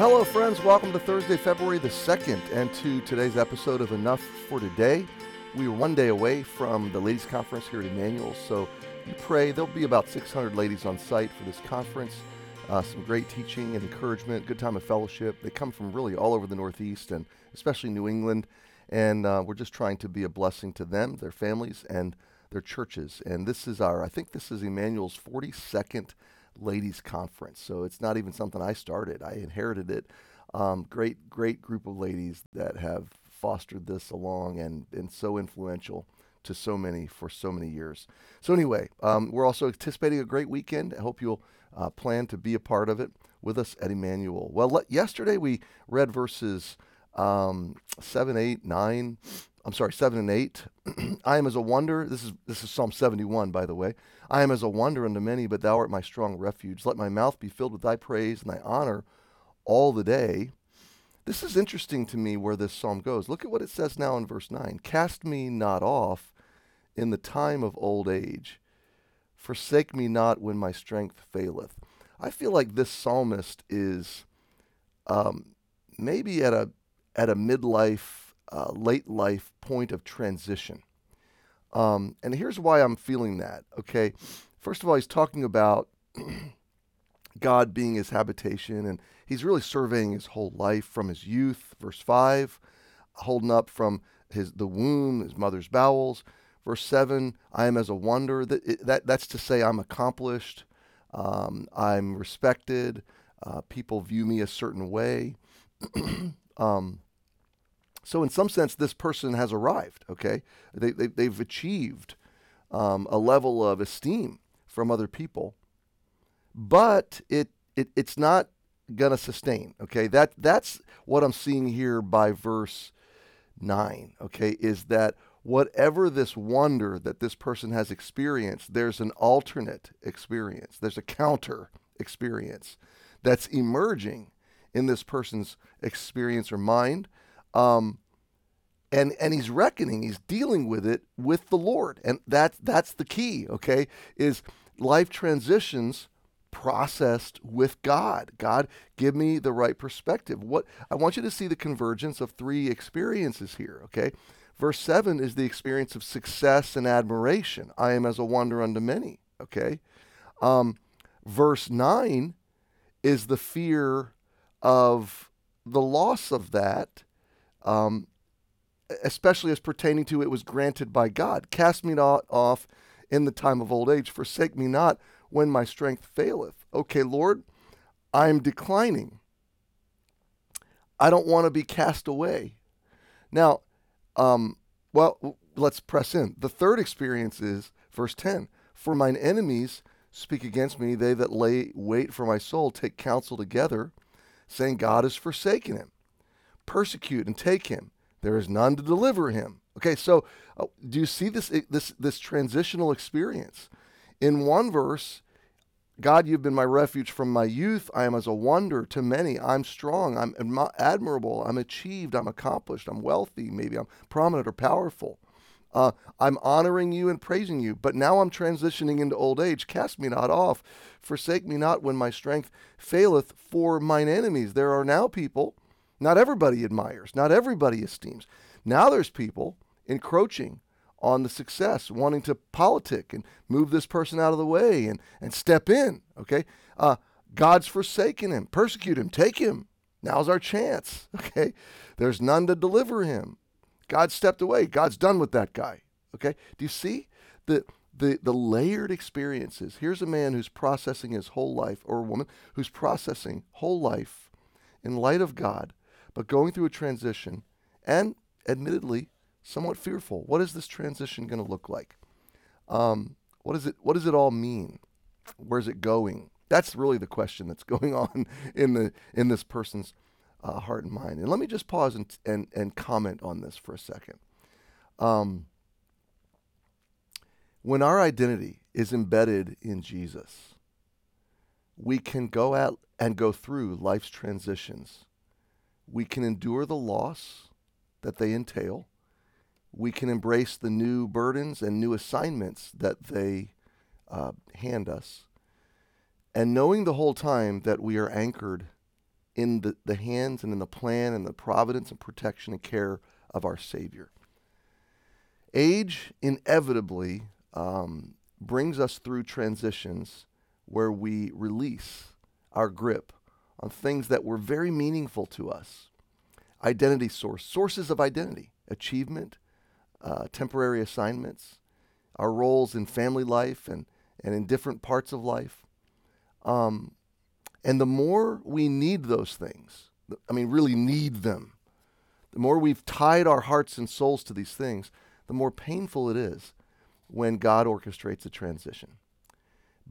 Hello, friends. Welcome to Thursday, February the 2nd, and to today's episode of Enough for Today. We are one day away from the ladies' conference here at Emmanuel, so you pray. There'll be about 600 ladies on site for this conference. Uh, some great teaching and encouragement, good time of fellowship. They come from really all over the Northeast and especially New England, and uh, we're just trying to be a blessing to them, their families, and their churches. And this is our, I think this is Emmanuel's 42nd ladies conference. So it's not even something I started. I inherited it. Um, great, great group of ladies that have fostered this along and been so influential to so many for so many years. So anyway, um, we're also anticipating a great weekend. I hope you'll uh, plan to be a part of it with us at Emmanuel. Well, le- yesterday we read verses um, seven, eight, nine. I'm sorry, seven and eight. I am as a wonder. This is this is Psalm 71, by the way. I am as a wonder unto many, but thou art my strong refuge. Let my mouth be filled with thy praise and thy honor all the day. This is interesting to me where this psalm goes. Look at what it says now in verse 9. Cast me not off in the time of old age. Forsake me not when my strength faileth. I feel like this psalmist is um, maybe at a at a midlife uh, late life point of transition. Um, and here's why I'm feeling that. Okay. First of all, he's talking about God being his habitation, and he's really surveying his whole life from his youth, verse 5, holding up from his the womb, his mother's bowels. Verse 7, I am as a wonder. That, that, that's to say, I'm accomplished, um, I'm respected, uh, people view me a certain way. um, so, in some sense, this person has arrived, okay? They, they, they've achieved um, a level of esteem from other people, but it, it it's not going to sustain, okay? That, that's what I'm seeing here by verse 9, okay? Is that whatever this wonder that this person has experienced, there's an alternate experience, there's a counter experience that's emerging in this person's experience or mind um, and and he's reckoning, he's dealing with it with the Lord, and that's that's the key. Okay, is life transitions processed with God. God, give me the right perspective. What I want you to see the convergence of three experiences here. Okay, verse seven is the experience of success and admiration. I am as a wonder unto many. Okay, um, verse nine is the fear of the loss of that um, especially as pertaining to it was granted by God. Cast me not off in the time of old age, forsake me not when my strength faileth. Okay, Lord, I'm declining. I don't want to be cast away. Now, um, well, let's press in. The third experience is verse 10 For mine enemies speak against me, they that lay wait for my soul take counsel together, saying, God has forsaken him persecute and take him. There is none to deliver him. Okay, so uh, do you see this this this transitional experience? In one verse, God, you've been my refuge from my youth. I am as a wonder to many. I'm strong. I'm admirable. I'm achieved. I'm accomplished. I'm wealthy. Maybe I'm prominent or powerful. Uh, I'm honoring you and praising you. But now I'm transitioning into old age. Cast me not off. Forsake me not when my strength faileth for mine enemies. There are now people not everybody admires, not everybody esteems. Now there's people encroaching on the success, wanting to politic and move this person out of the way and, and step in. Okay. Uh, God's forsaken him, persecute him, take him. Now's our chance. Okay. There's none to deliver him. God stepped away. God's done with that guy. Okay. Do you see the the the layered experiences? Here's a man who's processing his whole life, or a woman who's processing whole life in light of God but going through a transition and admittedly somewhat fearful. What is this transition going to look like? Um, what is it? What does it all mean? Where's it going? That's really the question that's going on in the in this person's uh, heart and mind. And let me just pause and and, and comment on this for a second. Um, when our identity is embedded in Jesus, we can go out and go through life's transitions we can endure the loss that they entail. We can embrace the new burdens and new assignments that they uh, hand us. And knowing the whole time that we are anchored in the, the hands and in the plan and the providence and protection and care of our Savior. Age inevitably um, brings us through transitions where we release our grip on things that were very meaningful to us. Identity source, sources of identity, achievement, uh, temporary assignments, our roles in family life and, and in different parts of life. Um, and the more we need those things, I mean, really need them, the more we've tied our hearts and souls to these things, the more painful it is when God orchestrates a transition.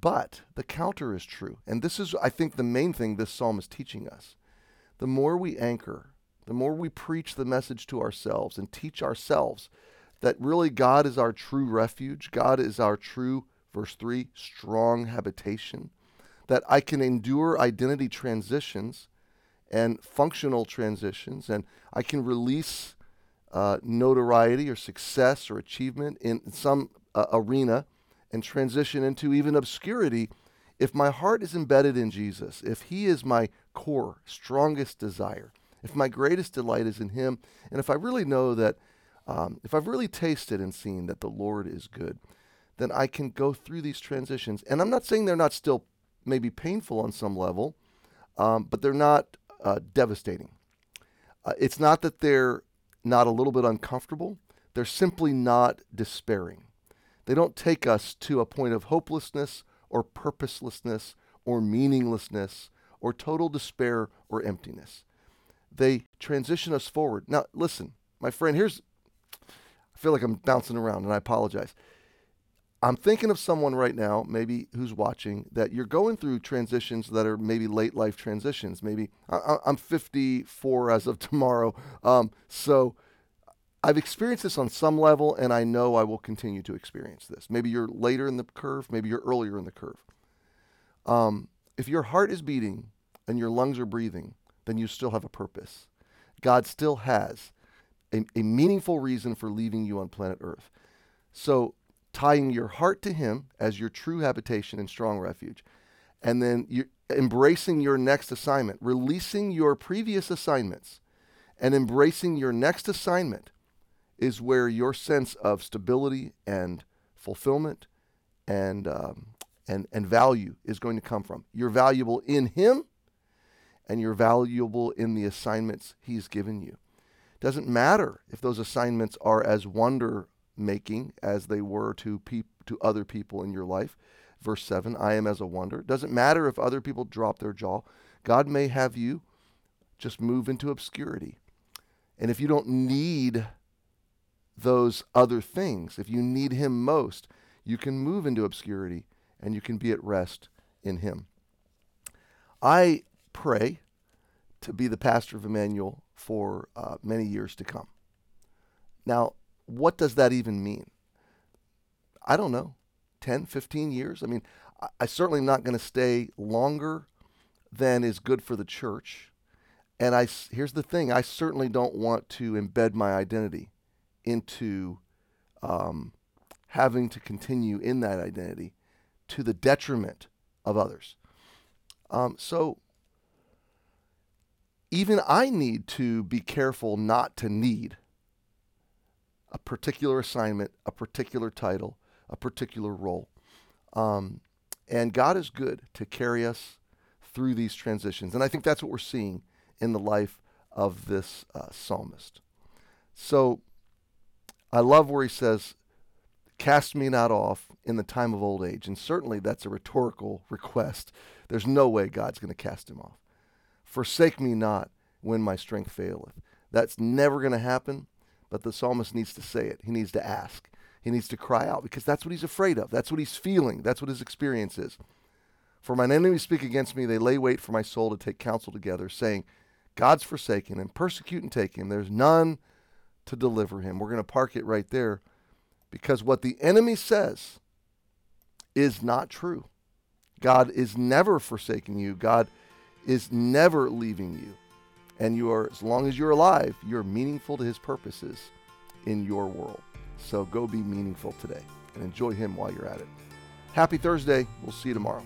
But the counter is true. And this is, I think, the main thing this psalm is teaching us. The more we anchor, the more we preach the message to ourselves and teach ourselves that really God is our true refuge, God is our true, verse 3, strong habitation, that I can endure identity transitions and functional transitions, and I can release uh, notoriety or success or achievement in some uh, arena and transition into even obscurity if my heart is embedded in Jesus, if He is my core, strongest desire, if my greatest delight is in Him, and if I really know that, um, if I've really tasted and seen that the Lord is good, then I can go through these transitions. And I'm not saying they're not still maybe painful on some level, um, but they're not uh, devastating. Uh, it's not that they're not a little bit uncomfortable, they're simply not despairing. They don't take us to a point of hopelessness or purposelessness or meaninglessness or total despair or emptiness. They transition us forward. Now, listen, my friend, here's, I feel like I'm bouncing around and I apologize. I'm thinking of someone right now, maybe who's watching, that you're going through transitions that are maybe late life transitions. Maybe I, am 54 as of tomorrow. Um, so I've experienced this on some level, and I know I will continue to experience this. Maybe you're later in the curve, maybe you're earlier in the curve. Um, if your heart is beating and your lungs are breathing, then you still have a purpose. God still has a, a meaningful reason for leaving you on planet Earth. So tying your heart to Him as your true habitation and strong refuge, and then you embracing your next assignment, releasing your previous assignments, and embracing your next assignment is where your sense of stability and fulfillment and um, and and value is going to come from. You're valuable in Him, and you're valuable in the assignments He's given you. Doesn't matter if those assignments are as wonder making as they were to peop- to other people in your life. Verse 7, I am as a wonder. Doesn't matter if other people drop their jaw. God may have you just move into obscurity. And if you don't need those other things, if you need Him most, you can move into obscurity and you can be at rest in Him. I pray to be the pastor of Emmanuel for uh, many years to come. Now, what does that even mean? I don't know. 10, 15 years? I mean, I, I certainly not going to stay longer than is good for the church. And I, here's the thing I certainly don't want to embed my identity into um, having to continue in that identity to the detriment of others. Um, so even I need to be careful not to need a particular assignment, a particular title, a particular role. Um, and God is good to carry us through these transitions. And I think that's what we're seeing in the life of this uh, psalmist. So I love where he says, Cast me not off in the time of old age. And certainly that's a rhetorical request. There's no way God's going to cast him off. Forsake me not when my strength faileth. That's never going to happen. But the psalmist needs to say it. He needs to ask. He needs to cry out because that's what he's afraid of. That's what he's feeling. That's what his experience is. For mine enemies speak against me. They lay wait for my soul to take counsel together, saying, God's forsaken and persecute and take him. There's none to deliver him. We're going to park it right there because what the enemy says is not true. God is never forsaking you. God is never leaving you and you are as long as you're alive you're meaningful to his purposes in your world so go be meaningful today and enjoy him while you're at it happy thursday we'll see you tomorrow